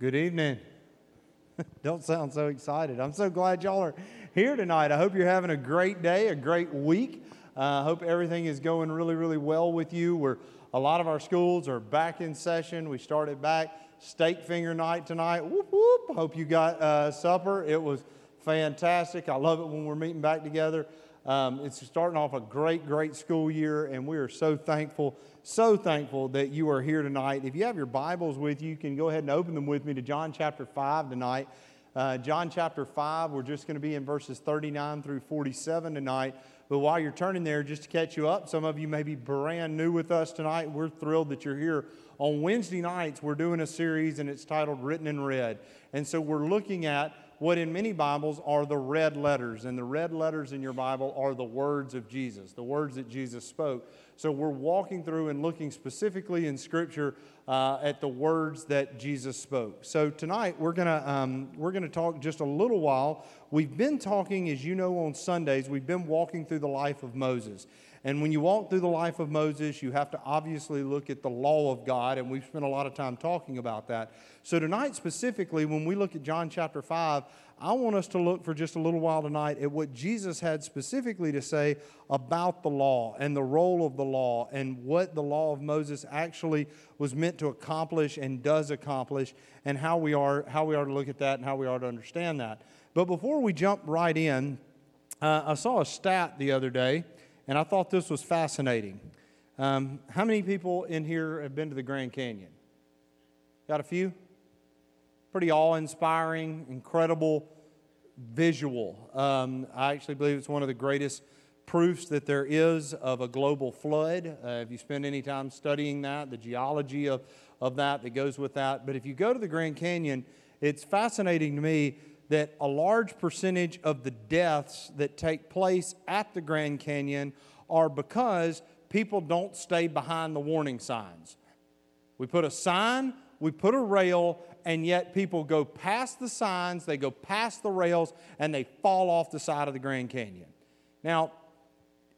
Good evening. Don't sound so excited. I'm so glad y'all are here tonight. I hope you're having a great day, a great week. Uh, I uh, hope everything is going really, really well with you. We're, a lot of our schools are back in session. We started back steak finger night tonight. Whoop, whoop. Hope you got uh, supper. It was fantastic. I love it when we're meeting back together. Um, it's starting off a great, great school year, and we are so thankful, so thankful that you are here tonight. If you have your Bibles with you, you can go ahead and open them with me to John chapter 5 tonight. Uh, John chapter 5, we're just going to be in verses 39 through 47 tonight. But while you're turning there, just to catch you up, some of you may be brand new with us tonight. We're thrilled that you're here. On Wednesday nights, we're doing a series, and it's titled Written in Red. And so we're looking at what in many Bibles are the red letters. And the red letters in your Bible are the words of Jesus, the words that Jesus spoke. So we're walking through and looking specifically in Scripture uh, at the words that Jesus spoke. So tonight we're gonna um, we're gonna talk just a little while. We've been talking, as you know, on Sundays. We've been walking through the life of Moses. And when you walk through the life of Moses, you have to obviously look at the law of God, and we've spent a lot of time talking about that. So, tonight specifically, when we look at John chapter 5, I want us to look for just a little while tonight at what Jesus had specifically to say about the law and the role of the law and what the law of Moses actually was meant to accomplish and does accomplish, and how we are, how we are to look at that and how we are to understand that. But before we jump right in, uh, I saw a stat the other day and I thought this was fascinating. Um, how many people in here have been to the Grand Canyon? Got a few? Pretty awe inspiring, incredible visual. Um, I actually believe it's one of the greatest proofs that there is of a global flood. Uh, if you spend any time studying that, the geology of, of that that goes with that. But if you go to the Grand Canyon, it's fascinating to me that a large percentage of the deaths that take place at the Grand Canyon are because people don't stay behind the warning signs. We put a sign, we put a rail, and yet people go past the signs, they go past the rails, and they fall off the side of the Grand Canyon. Now,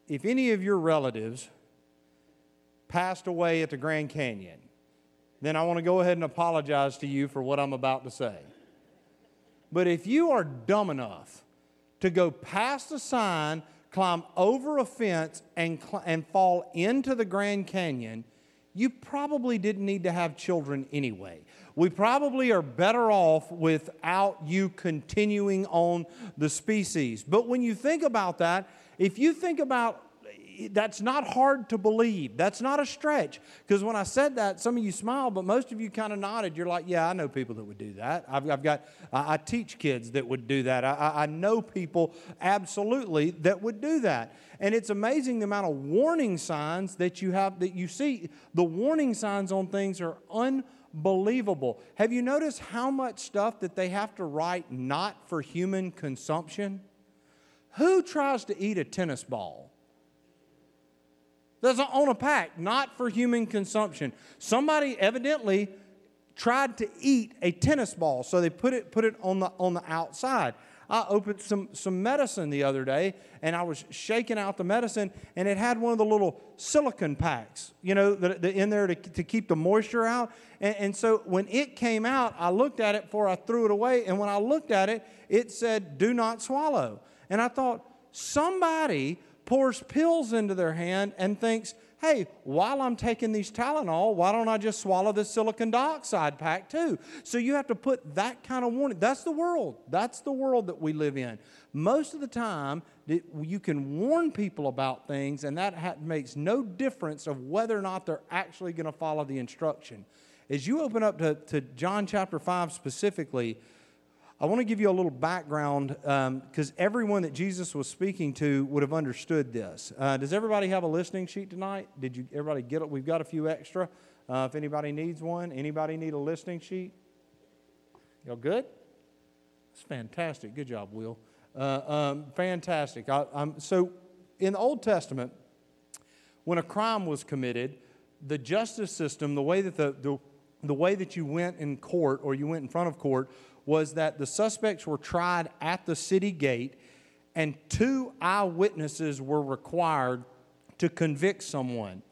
if any of your relatives passed away at the Grand Canyon, then I want to go ahead and apologize to you for what I'm about to say. But if you are dumb enough to go past a sign, climb over a fence, and, cl- and fall into the Grand Canyon, you probably didn't need to have children anyway. We probably are better off without you continuing on the species. But when you think about that, if you think about that's not hard to believe. That's not a stretch. Because when I said that, some of you smiled, but most of you kind of nodded. You're like, yeah, I know people that would do that. I've, I've got, I, I, teach kids that would do that. I, I know people absolutely that would do that. And it's amazing the amount of warning signs that you have, that you see. The warning signs on things are unbelievable. Have you noticed how much stuff that they have to write not for human consumption? Who tries to eat a tennis ball? That's on a pack, not for human consumption. Somebody evidently tried to eat a tennis ball, so they put it, put it on, the, on the outside. I opened some, some medicine the other day and I was shaking out the medicine and it had one of the little silicon packs, you know, that, that in there to, to keep the moisture out. And, and so when it came out, I looked at it before I threw it away. And when I looked at it, it said, do not swallow. And I thought, somebody pours pills into their hand and thinks, hey, while I'm taking these Tylenol, why don't I just swallow this silicon dioxide pack too? So you have to put that kind of warning. That's the world. That's the world that we live in. Most of the time, you can warn people about things, and that makes no difference of whether or not they're actually going to follow the instruction. As you open up to, to John chapter 5 specifically, I want to give you a little background because um, everyone that Jesus was speaking to would have understood this. Uh, does everybody have a listening sheet tonight? Did you everybody get it? We've got a few extra. Uh, if anybody needs one, anybody need a listening sheet? Y'all good? It's fantastic. Good job, Will. Uh, um, fantastic. I, so, in the Old Testament, when a crime was committed, the justice system, the way that the, the the way that you went in court or you went in front of court was that the suspects were tried at the city gate and two eyewitnesses were required to convict someone.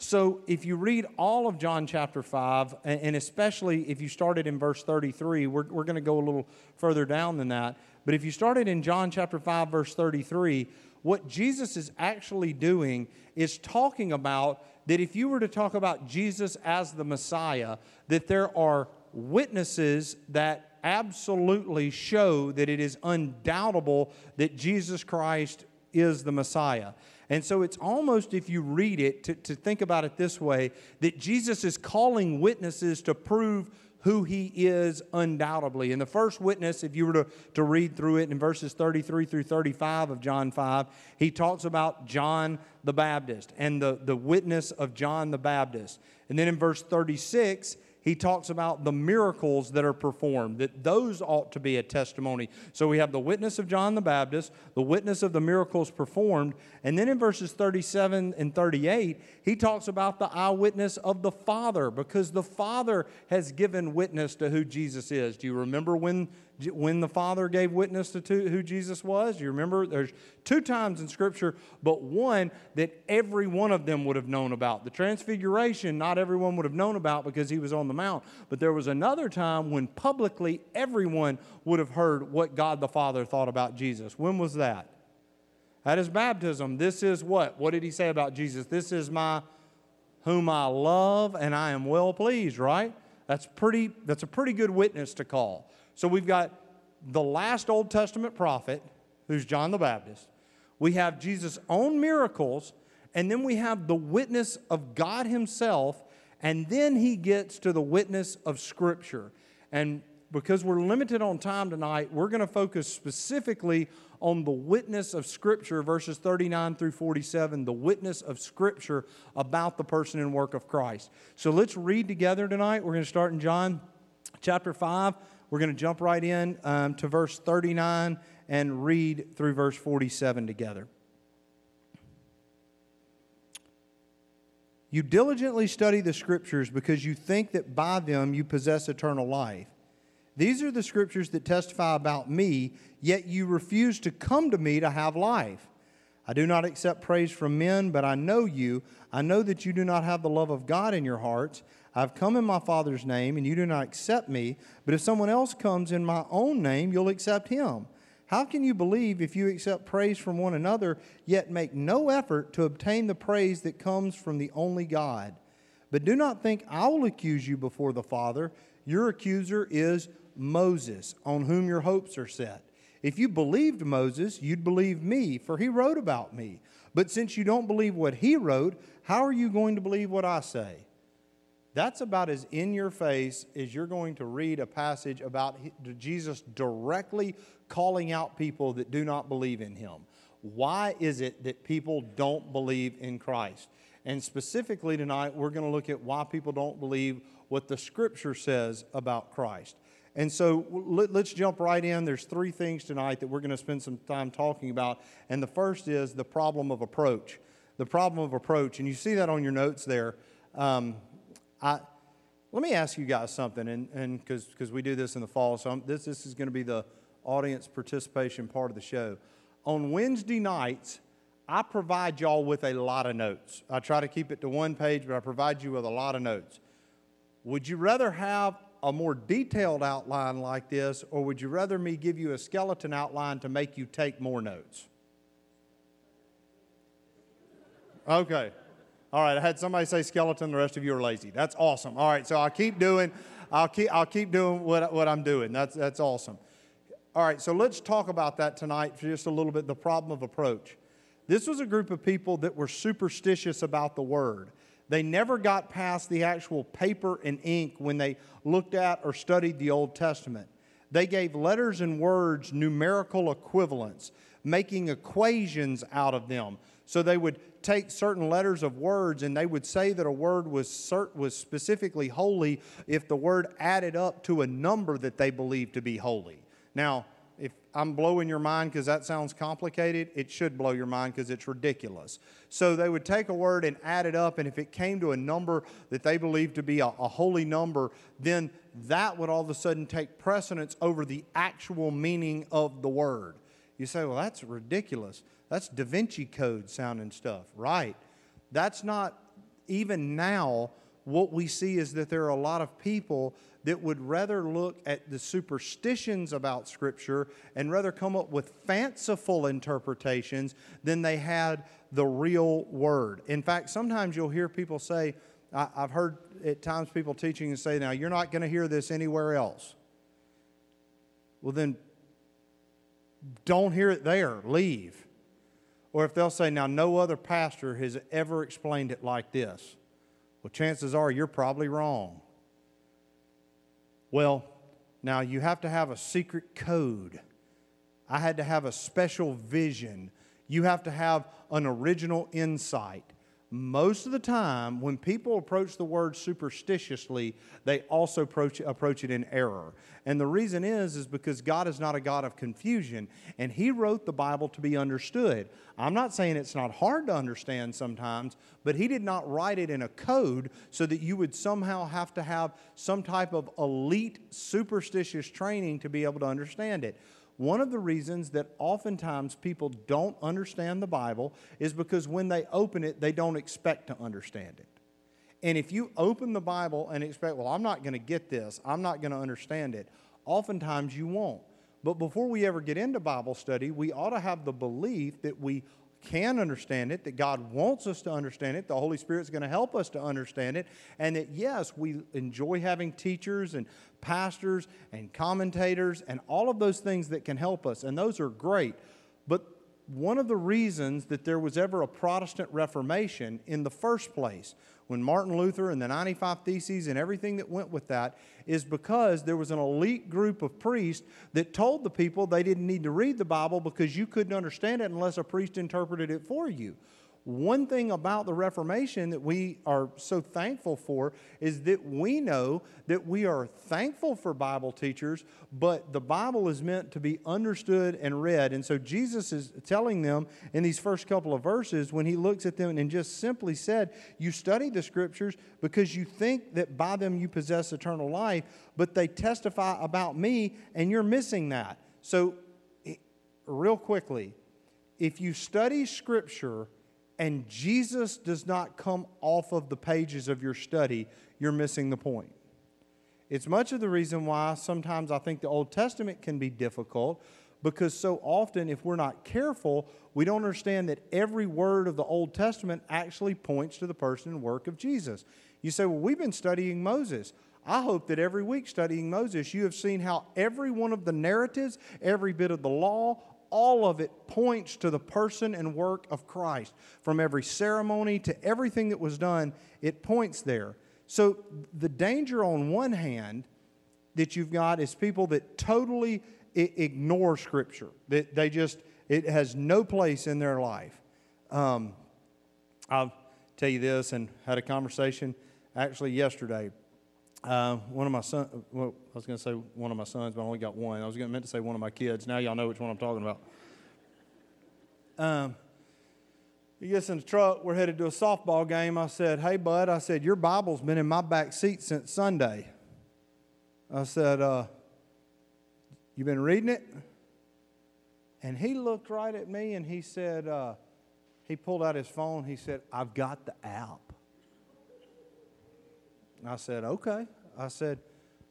So, if you read all of John chapter 5, and especially if you started in verse 33, we're, we're going to go a little further down than that. But if you started in John chapter 5, verse 33, what Jesus is actually doing is talking about that if you were to talk about Jesus as the Messiah, that there are witnesses that absolutely show that it is undoubtable that Jesus Christ is the Messiah. And so it's almost, if you read it, to, to think about it this way that Jesus is calling witnesses to prove who he is undoubtedly. And the first witness, if you were to, to read through it in verses 33 through 35 of John 5, he talks about John the Baptist and the, the witness of John the Baptist. And then in verse 36, he talks about the miracles that are performed, that those ought to be a testimony. So we have the witness of John the Baptist, the witness of the miracles performed, and then in verses 37 and 38, he talks about the eyewitness of the Father, because the Father has given witness to who Jesus is. Do you remember when when the Father gave witness to who Jesus was. You remember there's two times in Scripture, but one that every one of them would have known about. The Transfiguration, not everyone would have known about because he was on the mount. But there was another time when publicly everyone would have heard what God the Father thought about Jesus. When was that? At his baptism. This is what? What did he say about Jesus? This is my whom I love and I am well pleased, right? That's pretty that's a pretty good witness to call. So we've got the last Old Testament prophet, who's John the Baptist. We have Jesus' own miracles, and then we have the witness of God Himself, and then he gets to the witness of Scripture. And because we're limited on time tonight, we're going to focus specifically on the witness of Scripture, verses 39 through 47, the witness of Scripture about the person and work of Christ. So let's read together tonight. We're going to start in John chapter 5 we're going to jump right in um, to verse 39 and read through verse 47 together. You diligently study the scriptures because you think that by them you possess eternal life. These are the scriptures that testify about me, yet you refuse to come to me to have life. I do not accept praise from men, but I know you. I know that you do not have the love of God in your hearts. I've come in my Father's name, and you do not accept me. But if someone else comes in my own name, you'll accept him. How can you believe if you accept praise from one another, yet make no effort to obtain the praise that comes from the only God? But do not think I will accuse you before the Father. Your accuser is Moses, on whom your hopes are set. If you believed Moses, you'd believe me, for he wrote about me. But since you don't believe what he wrote, how are you going to believe what I say? That's about as in your face as you're going to read a passage about Jesus directly calling out people that do not believe in him. Why is it that people don't believe in Christ? And specifically tonight, we're going to look at why people don't believe what the scripture says about Christ. And so let, us jump right in. There's three things tonight that we're going to spend some time talking about. And the first is the problem of approach. The problem of approach. And you see that on your notes there. Um, I, let me ask you guys something, and because we do this in the fall, so I'm, this, this is going to be the audience participation part of the show. On Wednesday nights, I provide y'all with a lot of notes. I try to keep it to one page, but I provide you with a lot of notes. Would you rather have a more detailed outline like this, or would you rather me give you a skeleton outline to make you take more notes? Okay. All right, I had somebody say skeleton, the rest of you are lazy. That's awesome. All right, so I'll keep doing, I'll keep, I'll keep doing what, what I'm doing. That's, that's awesome. All right, so let's talk about that tonight for just a little bit the problem of approach. This was a group of people that were superstitious about the word. They never got past the actual paper and ink when they looked at or studied the Old Testament. They gave letters and words numerical equivalents, making equations out of them. So they would take certain letters of words and they would say that a word was, cert- was specifically holy if the word added up to a number that they believed to be holy. Now, if I'm blowing your mind because that sounds complicated, it should blow your mind because it's ridiculous. So they would take a word and add it up, and if it came to a number that they believed to be a, a holy number, then that would all of a sudden take precedence over the actual meaning of the word. You say, well, that's ridiculous. That's Da Vinci Code sounding stuff. Right. That's not even now, what we see is that there are a lot of people that would rather look at the superstitions about Scripture and rather come up with fanciful interpretations than they had the real Word. In fact, sometimes you'll hear people say, I, have heard at times people teaching and say, now you're not going to hear this anywhere else. Well, then don't hear it there, leave. Or if they'll say, now no other pastor has ever explained it like this. Well, chances are you're probably wrong. Well, now you have to have a secret code. I had to have a special vision. You have to have an original insight most of the time, when people approach the word superstitiously, they also approach, approach it in error. And the reason is, is because God is not a God of confusion, and He wrote the Bible to be understood. I'm not saying it's not hard to understand sometimes, but He did not write it in a code so that you would somehow have to have some type of elite superstitious training to be able to understand it. One of the reasons that oftentimes people don't understand the Bible is because when they open it, they don't expect to understand it. And if you open the Bible and expect, well, I'm not going to get this, I'm not going to understand it, oftentimes you won't. But before we ever get into Bible study, we ought to have the belief that we can understand it, that God wants us to understand it, the Holy Spirit's going to help us to understand it, and that yes, we enjoy having teachers and pastors and commentators and all of those things that can help us, and those are great. But one of the reasons that there was ever a Protestant Reformation in the first place, when Martin Luther and the 95 Theses and everything that went with that, is because there was an elite group of priests that told the people they didn't need to read the Bible because you couldn't understand it unless a priest interpreted it for you. One thing about the Reformation that we are so thankful for is that we know that we are thankful for Bible teachers, but the Bible is meant to be understood and read. And so Jesus is telling them in these first couple of verses when he looks at them and just simply said, You study the scriptures because you think that by them you possess eternal life, but they testify about me, and you're missing that. So, real quickly, if you study scripture, and Jesus does not come off of the pages of your study, you're missing the point. It's much of the reason why sometimes I think the Old Testament can be difficult because so often, if we're not careful, we don't understand that every word of the Old Testament actually points to the person and work of Jesus. You say, Well, we've been studying Moses. I hope that every week studying Moses, you have seen how every one of the narratives, every bit of the law, all of it points to the person and work of Christ. From every ceremony to everything that was done, it points there. So, the danger on one hand that you've got is people that totally ignore Scripture, that they just, it has no place in their life. Um, I'll tell you this, and had a conversation actually yesterday uh, one of my sons, well, I was going to say one of my sons, but I only got one. I was going to meant to say one of my kids. Now y'all know which one I'm talking about. Um, he gets in the truck. We're headed to a softball game. I said, "Hey, bud," I said, "Your Bible's been in my back seat since Sunday." I said, uh, "You been reading it?" And he looked right at me and he said, uh, he pulled out his phone. He said, "I've got the app." I said, okay. I said,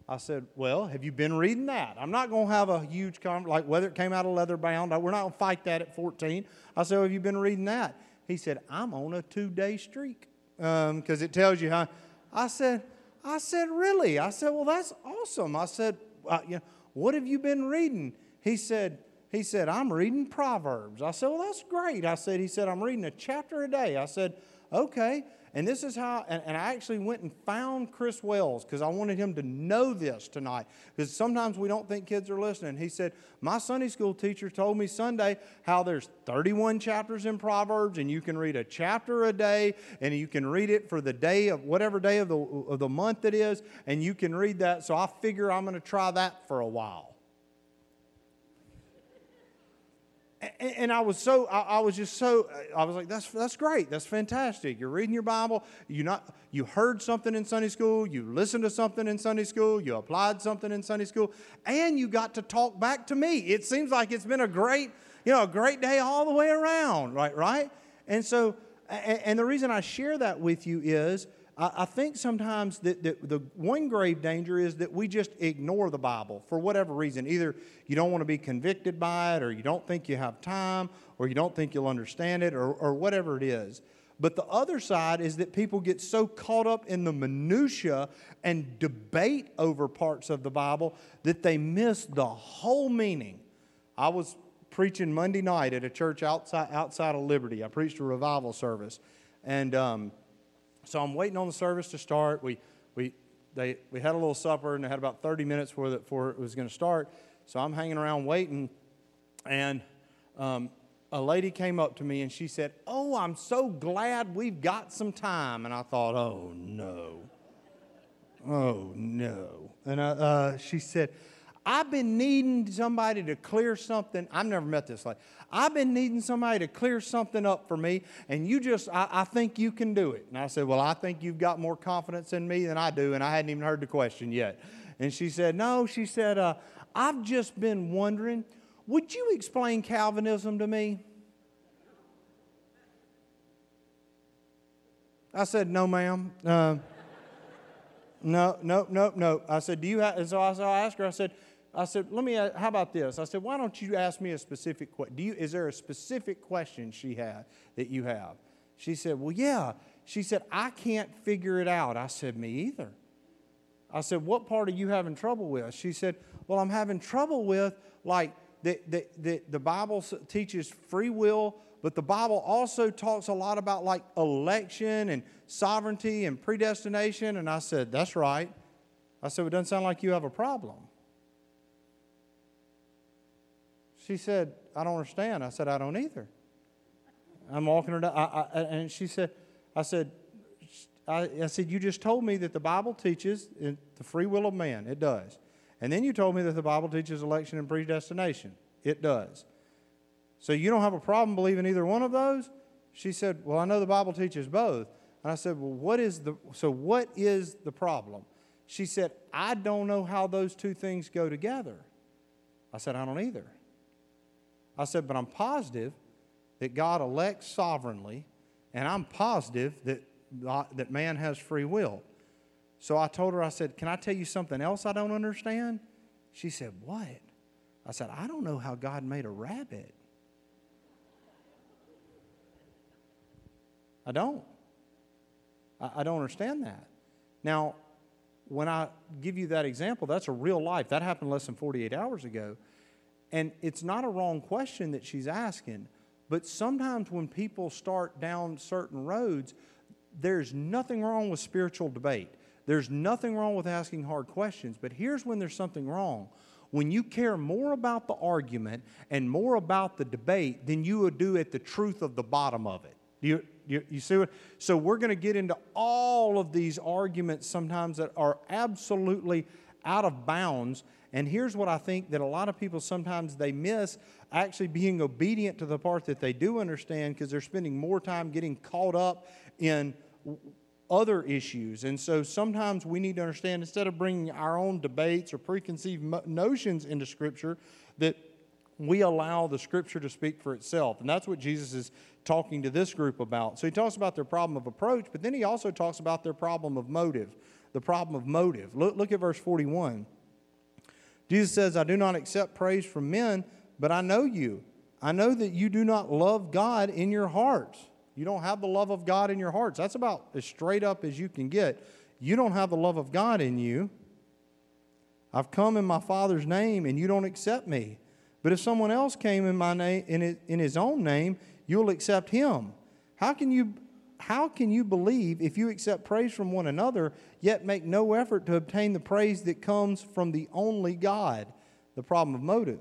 I said, well, have you been reading that? I'm not going to have a huge conversation, like whether it came out of leather bound. We're not going to fight that at 14. I said, well, have you been reading that? He said, I'm on a two-day streak because um, it tells you how. I said, I said, really? I said, well, that's awesome. I said, uh, you know, what have you been reading? He said, he said, I'm reading Proverbs. I said, well, that's great. I said, he said, I'm reading a chapter a day. I said, okay. And this is how, and, and I actually went and found Chris Wells because I wanted him to know this tonight. Because sometimes we don't think kids are listening. He said, My Sunday school teacher told me Sunday how there's 31 chapters in Proverbs, and you can read a chapter a day, and you can read it for the day of whatever day of the, of the month it is, and you can read that. So I figure I'm going to try that for a while. And I was so I, was just so I was like that's that's great. That's fantastic. You're reading your Bible. You not you heard something in Sunday school. You listened to something in Sunday school. You applied something in Sunday school. And you got to talk back to me. It seems like it's been a great you know a great day all the way around right right? And so and, and the reason I share that with you is I, I think sometimes that, that the one grave danger is that we just ignore the Bible for whatever reason. Either you don't want to be convicted by it, or you don't think you have time, or you don't think you'll understand it, or, or whatever it is. But the other side is that people get so caught up in the minutia and debate over parts of the Bible that they miss the whole meaning. I was preaching Monday night at a church outside, outside of Liberty. I preached a revival service. And um, so I'm waiting on the service to start. We, we, they, we had a little supper and they had about 30 minutes before, the, before it was going to start. So I'm hanging around waiting. And um, a lady came up to me and she said, Oh, I'm so glad we've got some time. And I thought, Oh, no. Oh, no. And uh, uh, she said, I've been needing somebody to clear something. I've never met this lady. I've been needing somebody to clear something up for me, and you just, I, I, think you can do it. And I said, Well, I think you've got more confidence in me than I do, and I hadn't even heard the question yet. And she said, No, she said, uh, I've just been wondering, would you explain Calvinism to me? I said, No, ma'am. Uh, no, no, no, no. I said, Do you have, and so I, so I asked her, I said, I said, let me, uh, how about this? I said, why don't you ask me a specific question? Do you, is there a specific question she had that you have? She said, well, yeah. She said, I can't figure it out. I said, me either. I said, what part are you having trouble with? She said, well, I'm having trouble with like that the, the, the Bible teaches free will, but the Bible also talks a lot about like election and sovereignty and predestination. And I said, that's right. I said, it doesn't sound like you have a problem. She said, I don't understand. I said, I don't either. I'm walking her down, I, I, and she said, I said, I, I, said, you just told me that the Bible teaches the free will of man. It does. And then you told me that the Bible teaches election and predestination. It does. So you don't have a problem believing either one of those? She said, Well, I know the Bible teaches both. And I said, Well, what is the so what is the problem? She said, I don't know how those two things go together. I said, I don't either. I said, but I'm positive that God elects sovereignly, and I'm positive that, that man has free will. So I told her, I said, Can I tell you something else I don't understand? She said, What? I said, I don't know how God made a rabbit. I don't. I, I don't understand that. Now, when I give you that example, that's a real life. That happened less than 48 hours ago. And it's not a wrong question that she's asking, but sometimes when people start down certain roads, there's nothing wrong with spiritual debate. There's nothing wrong with asking hard questions, but here's when there's something wrong. When you care more about the argument and more about the debate than you would do at the truth of the bottom of it. You, you, you see what? So we're going to get into all of these arguments sometimes that are absolutely out of bounds and here's what I think that a lot of people sometimes they miss actually being obedient to the part that they do understand because they're spending more time getting caught up in other issues. And so sometimes we need to understand instead of bringing our own debates or preconceived notions into Scripture, that we allow the Scripture to speak for itself. And that's what Jesus is talking to this group about. So he talks about their problem of approach, but then he also talks about their problem of motive. The problem of motive. Look, look at verse 41. Jesus says, I do not accept praise from men, but I know you. I know that you do not love God in your hearts. You don't have the love of God in your hearts. That's about as straight up as you can get. You don't have the love of God in you. I've come in my Father's name and you don't accept me. But if someone else came in my name in his own name, you'll accept him. How can you how can you believe if you accept praise from one another, yet make no effort to obtain the praise that comes from the only God? The problem of motive.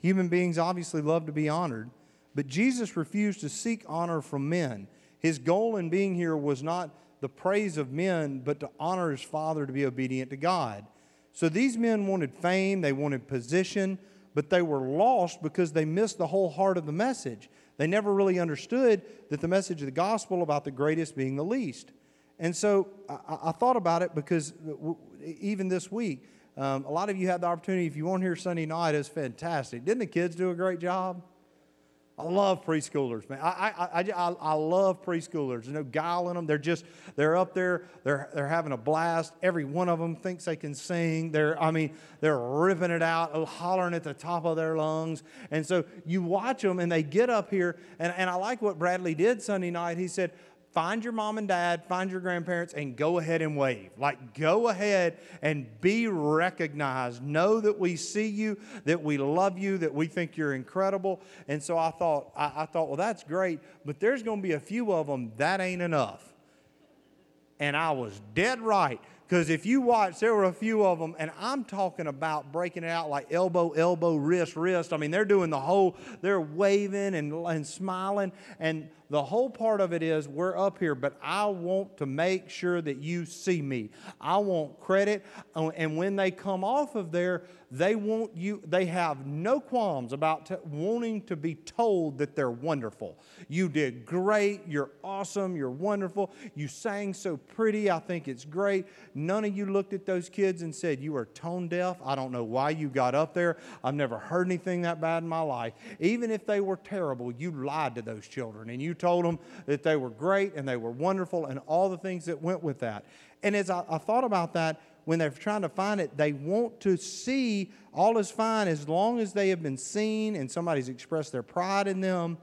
Human beings obviously love to be honored, but Jesus refused to seek honor from men. His goal in being here was not the praise of men, but to honor his Father to be obedient to God. So these men wanted fame, they wanted position, but they were lost because they missed the whole heart of the message. They never really understood that the message of the gospel about the greatest being the least. And so I, I thought about it because even this week, um, a lot of you had the opportunity, if you weren't here Sunday night, it was fantastic. Didn't the kids do a great job? I love preschoolers, man. I, I, I, I, love preschoolers. There's no guile in them. They're just, they're up there, they're, they're having a blast. Every one of them thinks they can sing. They're, I mean, they're ripping it out, oh, hollering at the top of their lungs. And so you watch them and they get up here. And, and I like what Bradley did Sunday night. He said, find your mom and dad, find your grandparents, and go ahead and wave. Like, go ahead and be recognized. Know that we see you, that we love you, that we think you're incredible. And so I thought, I, I thought, well, that's great, but there's going to be a few of them that ain't enough. And I was dead right. Because if you watch, there were a few of them, and I'm talking about breaking it out like elbow, elbow, wrist, wrist. I mean, they're doing the whole, they're waving and, and smiling. And the whole part of it is we're up here, but I want to make sure that you see me. I want credit. Uh, and when they come off of there, they want you, they have no qualms about t- wanting to be told that they're wonderful. You did great. You're awesome. You're wonderful. You sang so pretty. I think it's great. None of you looked at those kids and said, You are tone deaf. I don't know why you got up there. I've never heard anything that bad in my life. Even if they were terrible, you lied to those children and you told them that they were great and they were wonderful and all the things that went with that. And as I, I thought about that, when they're trying to find it, they want to see all is fine as long as they have been seen and somebody's expressed their pride in them.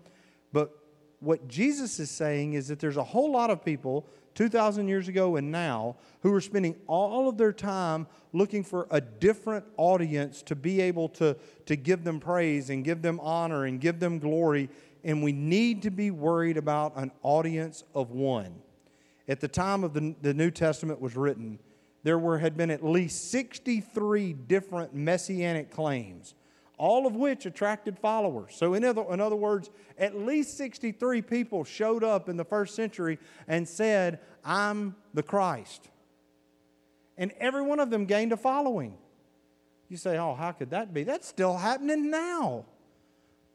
But what Jesus is saying is that there's a whole lot of people 2,000 years ago and now who are spending all of their time looking for a different audience to be able to, to give them praise and give them honor and give them glory and we need to be worried about an audience of one. At the time of the, the New Testament was written, there were, had been at least 63 different messianic claims, all of which attracted followers. So, in other, in other words, at least 63 people showed up in the first century and said, I'm the Christ. And every one of them gained a following. You say, oh, how could that be? That's still happening now.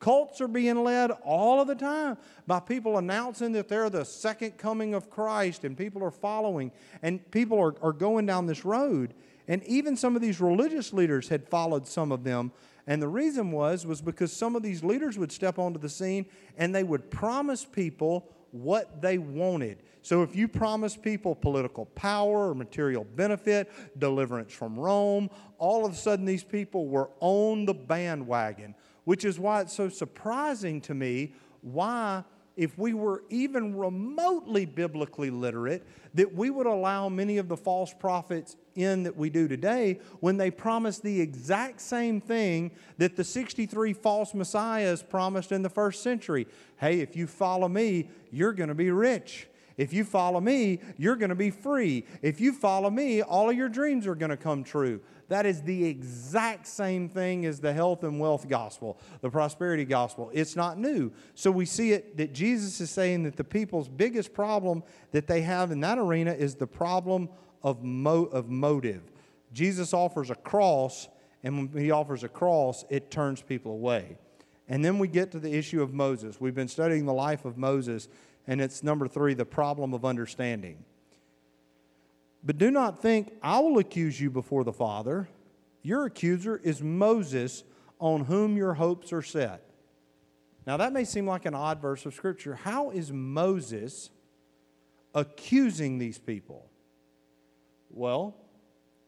Cults are being led all of the time by people announcing that they're the second coming of Christ and people are following and people are, are going down this road. And even some of these religious leaders had followed some of them. And the reason was, was because some of these leaders would step onto the scene and they would promise people what they wanted. So if you promise people political power or material benefit, deliverance from Rome, all of a sudden these people were on the bandwagon which is why it's so surprising to me why, if we were even remotely biblically literate, that we would allow many of the false prophets in that we do today when they promise the exact same thing that the 63 false messiahs promised in the first century. Hey, if you follow me, you're going to be rich. If you follow me, you're going to be free. If you follow me, all of your dreams are going to come true. That is the exact same thing as the health and wealth gospel, the prosperity gospel. It's not new. So we see it that Jesus is saying that the people's biggest problem that they have in that arena is the problem of, mo- of motive. Jesus offers a cross, and when he offers a cross, it turns people away. And then we get to the issue of Moses. We've been studying the life of Moses, and it's number three the problem of understanding. But do not think I will accuse you before the Father. Your accuser is Moses, on whom your hopes are set. Now, that may seem like an odd verse of Scripture. How is Moses accusing these people? Well,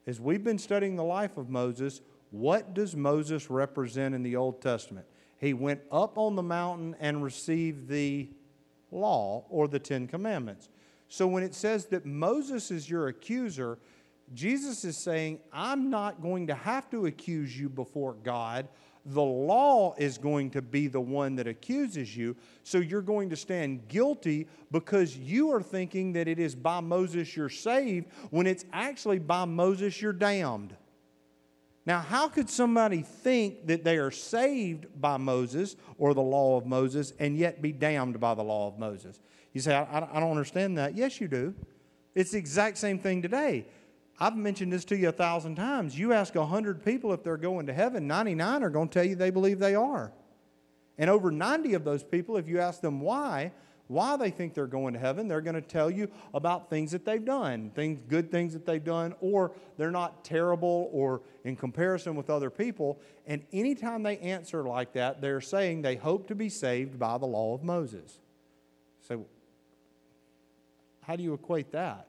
as we've been studying the life of Moses, what does Moses represent in the Old Testament? He went up on the mountain and received the law or the Ten Commandments. So when it says that Moses is your accuser, Jesus is saying, I'm not going to have to accuse you before God. The law is going to be the one that accuses you. So you're going to stand guilty because you are thinking that it is by Moses you're saved when it's actually by Moses you're damned. Now, how could somebody think that they are saved by Moses or the law of Moses and yet be damned by the law of Moses? You say, I, I don't understand that. Yes, you do. It's the exact same thing today. I've mentioned this to you a thousand times. You ask 100 people if they're going to heaven, 99 are going to tell you they believe they are. And over 90 of those people, if you ask them why, why they think they're going to heaven. They're going to tell you about things that they've done, things, good things that they've done, or they're not terrible or in comparison with other people. And anytime they answer like that, they're saying they hope to be saved by the law of Moses. So, how do you equate that?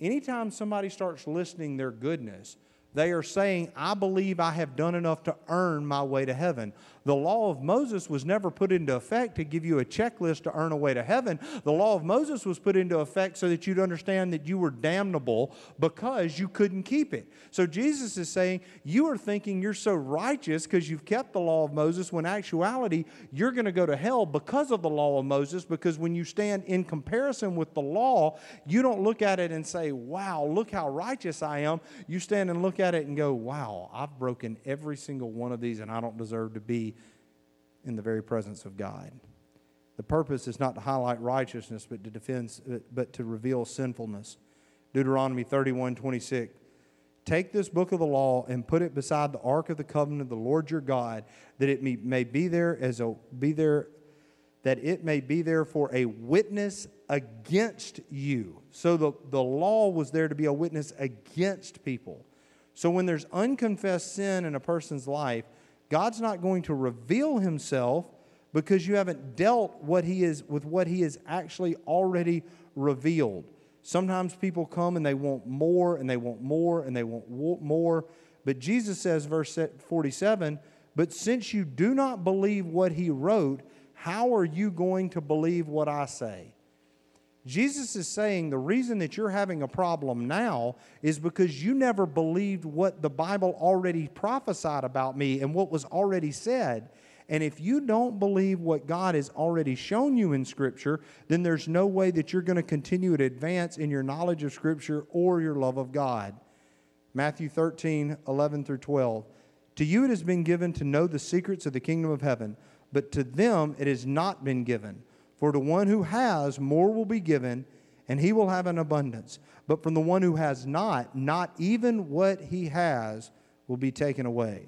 Anytime somebody starts listing their goodness, they are saying, I believe I have done enough to earn my way to heaven. The law of Moses was never put into effect to give you a checklist to earn a way to heaven. The law of Moses was put into effect so that you'd understand that you were damnable because you couldn't keep it. So Jesus is saying, You are thinking you're so righteous because you've kept the law of Moses, when actuality, you're going to go to hell because of the law of Moses. Because when you stand in comparison with the law, you don't look at it and say, Wow, look how righteous I am. You stand and look at it and go, Wow, I've broken every single one of these and I don't deserve to be in the very presence of God. The purpose is not to highlight righteousness, but to defend, but to reveal sinfulness. Deuteronomy 31 26. Take this book of the law and put it beside the ark of the covenant of the Lord your God, that it may be there as a be there, that it may be there for a witness against you. So the, the law was there to be a witness against people. So when there's unconfessed sin in a person's life, God's not going to reveal himself because you haven't dealt what he is with what he has actually already revealed. Sometimes people come and they want more and they want more and they want more. But Jesus says, verse 47, but since you do not believe what he wrote, how are you going to believe what I say? Jesus is saying the reason that you're having a problem now is because you never believed what the Bible already prophesied about me and what was already said. And if you don't believe what God has already shown you in Scripture, then there's no way that you're going to continue to advance in your knowledge of Scripture or your love of God. Matthew 13, 11 through 12. To you it has been given to know the secrets of the kingdom of heaven, but to them it has not been given. For to one who has, more will be given, and he will have an abundance. But from the one who has not, not even what he has will be taken away.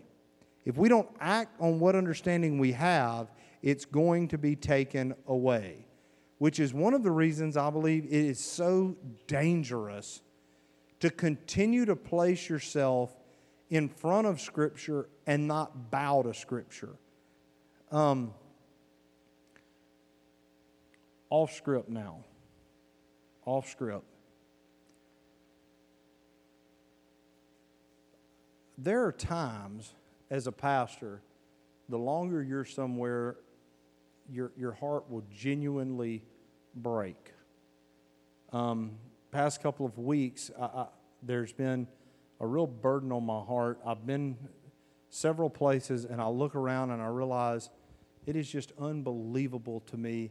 If we don't act on what understanding we have, it's going to be taken away. Which is one of the reasons I believe it is so dangerous to continue to place yourself in front of Scripture and not bow to Scripture. Um, off script now. Off script. There are times as a pastor, the longer you're somewhere, your, your heart will genuinely break. Um, past couple of weeks, I, I, there's been a real burden on my heart. I've been several places and I look around and I realize it is just unbelievable to me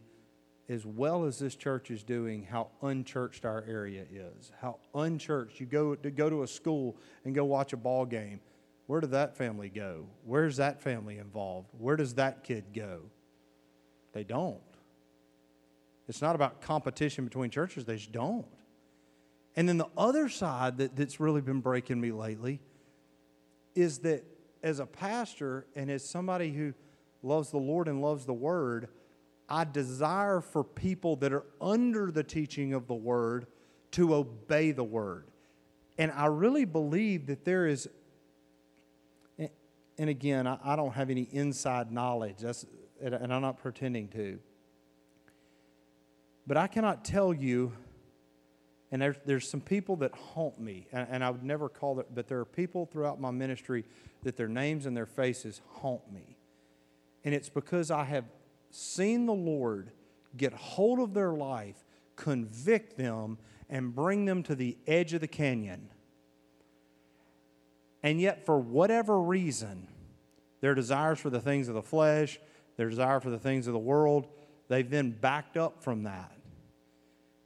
as well as this church is doing, how unchurched our area is. How unchurched. You go to go to a school and go watch a ball game. Where did that family go? Where's that family involved? Where does that kid go? They don't. It's not about competition between churches, they just don't. And then the other side that, that's really been breaking me lately is that as a pastor and as somebody who loves the Lord and loves the Word, I desire for people that are under the teaching of the Word to obey the Word. And I really believe that there is, and again, I, don't have any inside knowledge, that's, and I'm not pretending to. But I cannot tell you, and there's, there's some people that haunt me, and, and I would never call it, but there are people throughout my ministry that their names and their faces haunt me. And it's because I have seen the Lord get hold of their life, convict them, and bring them to the edge of the canyon. And yet, for whatever reason, their desires for the things of the flesh, their desire for the things of the world, they've then backed up from that.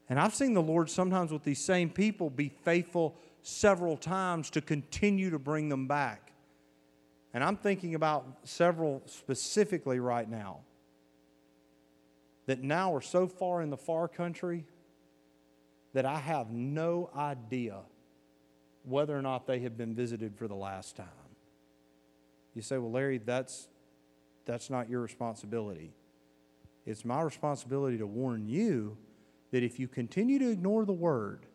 And I've seen the Lord sometimes with these same people be faithful several times to continue to bring them back. And I'm thinking about several specifically right now that now are so far in the far country that I have no idea whether or not they have been visited for the last time. You say, well, Larry, that's, that's not your responsibility. it's my responsibility to warn you that if you continue to ignore the word,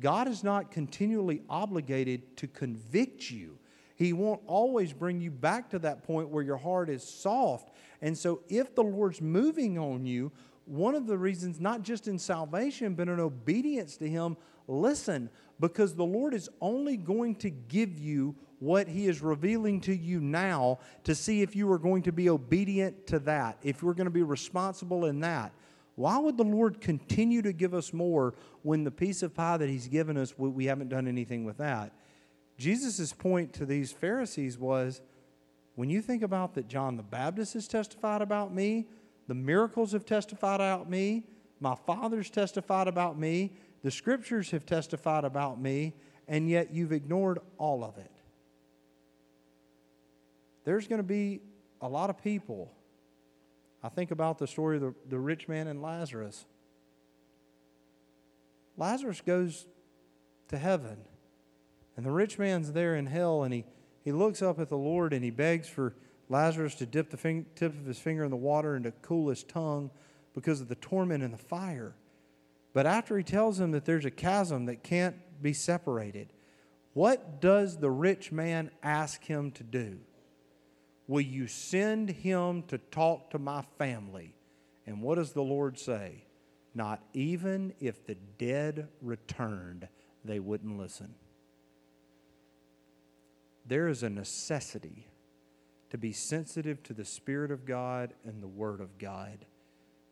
God is not continually obligated to convict you. He won't always bring you back to that point where your heart is soft. And so, if the Lord's moving on you, one of the reasons, not just in salvation, but in obedience to Him, listen, because the Lord is only going to give you what He is revealing to you now to see if you are going to be obedient to that, if you're going to be responsible in that. Why would the Lord continue to give us more when the piece of pie that He's given us, we haven't done anything with that? Jesus' point to these Pharisees was when you think about that John the Baptist has testified about me, the miracles have testified about me, my Father's testified about me, the scriptures have testified about me, and yet you've ignored all of it. There's going to be a lot of people I think about the story of the, the rich man and Lazarus. Lazarus goes to heaven, and the rich man's there in hell, and he, he looks up at the Lord and he begs for Lazarus to dip the fing- tip of his finger in the water and to cool his tongue because of the torment and the fire. But after he tells him that there's a chasm that can't be separated, what does the rich man ask him to do? Will you send him to talk to my family? And what does the Lord say? Not even if the dead returned, they wouldn't listen. There is a necessity to be sensitive to the Spirit of God and the Word of God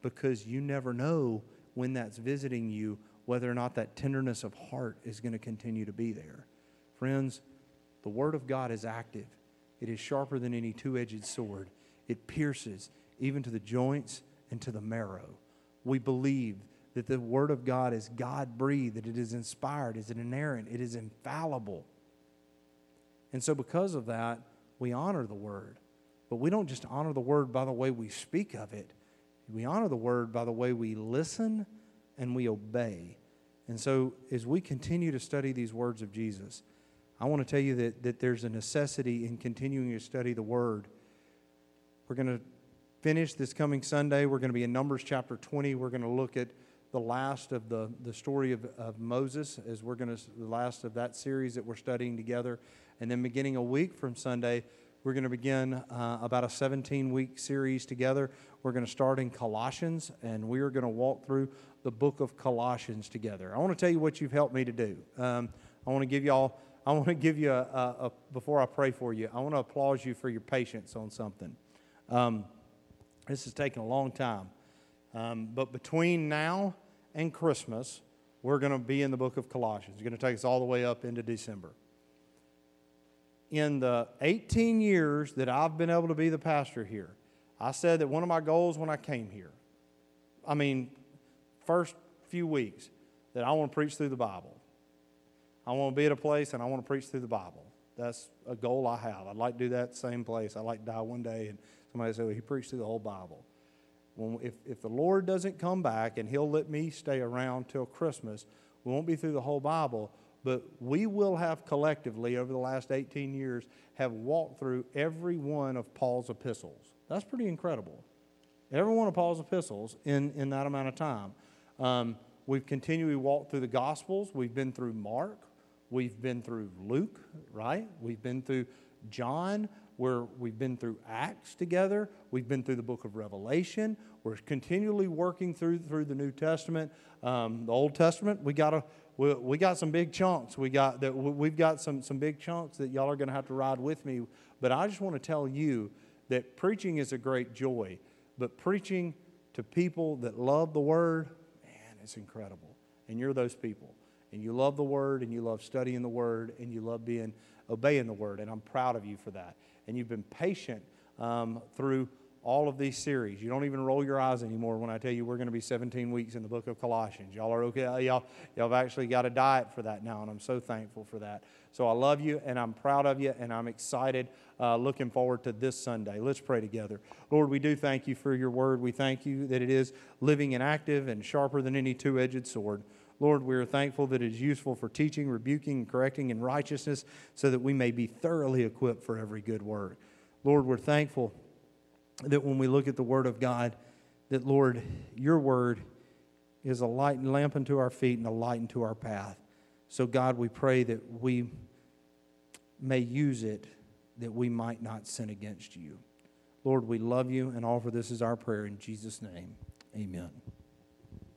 because you never know when that's visiting you whether or not that tenderness of heart is going to continue to be there. Friends, the Word of God is active. It is sharper than any two edged sword. It pierces even to the joints and to the marrow. We believe that the Word of God is God breathed, that it is inspired, it is inerrant, it is infallible. And so, because of that, we honor the Word. But we don't just honor the Word by the way we speak of it, we honor the Word by the way we listen and we obey. And so, as we continue to study these words of Jesus, I want to tell you that, that there's a necessity in continuing to study the Word. We're going to finish this coming Sunday. We're going to be in Numbers chapter 20. We're going to look at the last of the, the story of, of Moses, as we're going to, the last of that series that we're studying together. And then beginning a week from Sunday, we're going to begin uh, about a 17 week series together. We're going to start in Colossians, and we are going to walk through the book of Colossians together. I want to tell you what you've helped me to do. Um, I want to give y'all I want to give you a, a, a, before I pray for you, I want to applaud you for your patience on something. Um, this has taken a long time. Um, but between now and Christmas, we're going to be in the book of Colossians. It's going to take us all the way up into December. In the 18 years that I've been able to be the pastor here, I said that one of my goals when I came here, I mean, first few weeks, that I want to preach through the Bible. I want to be at a place and I want to preach through the Bible. That's a goal I have. I'd like to do that same place. I'd like to die one day and somebody say, well, he preached through the whole Bible. When, if, if the Lord doesn't come back and he'll let me stay around till Christmas, we won't be through the whole Bible, but we will have collectively over the last 18 years have walked through every one of Paul's epistles. That's pretty incredible. Every one of Paul's epistles in, in that amount of time. Um, we've continually walked through the Gospels. We've been through Mark. We've been through Luke, right? We've been through John, where we've been through Acts together. We've been through the book of Revelation. We're continually working through through the New Testament, um, the Old Testament. We got a we, we got some big chunks. We got that we've got some some big chunks that y'all are going to have to ride with me. But I just want to tell you that preaching is a great joy, but preaching to people that love the Word, man, it's incredible. And you're those people and you love the Word and you love studying the Word and you love being obeying the Word, and I'm proud of you for that. And you've been patient um, through all of these series. You don't even roll your eyes anymore when I tell you we're going to be 17 weeks in the book of Colossians. Y'all are okay. Y'all, y'all have actually got a diet for that now, and I'm so thankful for that. So I love you, and I'm proud of you, and I'm excited, uh, looking forward to this Sunday. Let's pray together. Lord, we do thank you for your word. We thank you that it is living and active and sharper than any two edged sword. Lord, we are thankful that it is useful for teaching, rebuking, correcting in righteousness so that we may be thoroughly equipped for every good work. Lord, we're thankful that when we look at the Word of God, that, Lord, your word is a light and lamp unto our feet and a light unto our path. So, God, we pray that we may use it that we might not sin against you. Lord, we love you and offer this as our prayer in Jesus' name. Amen.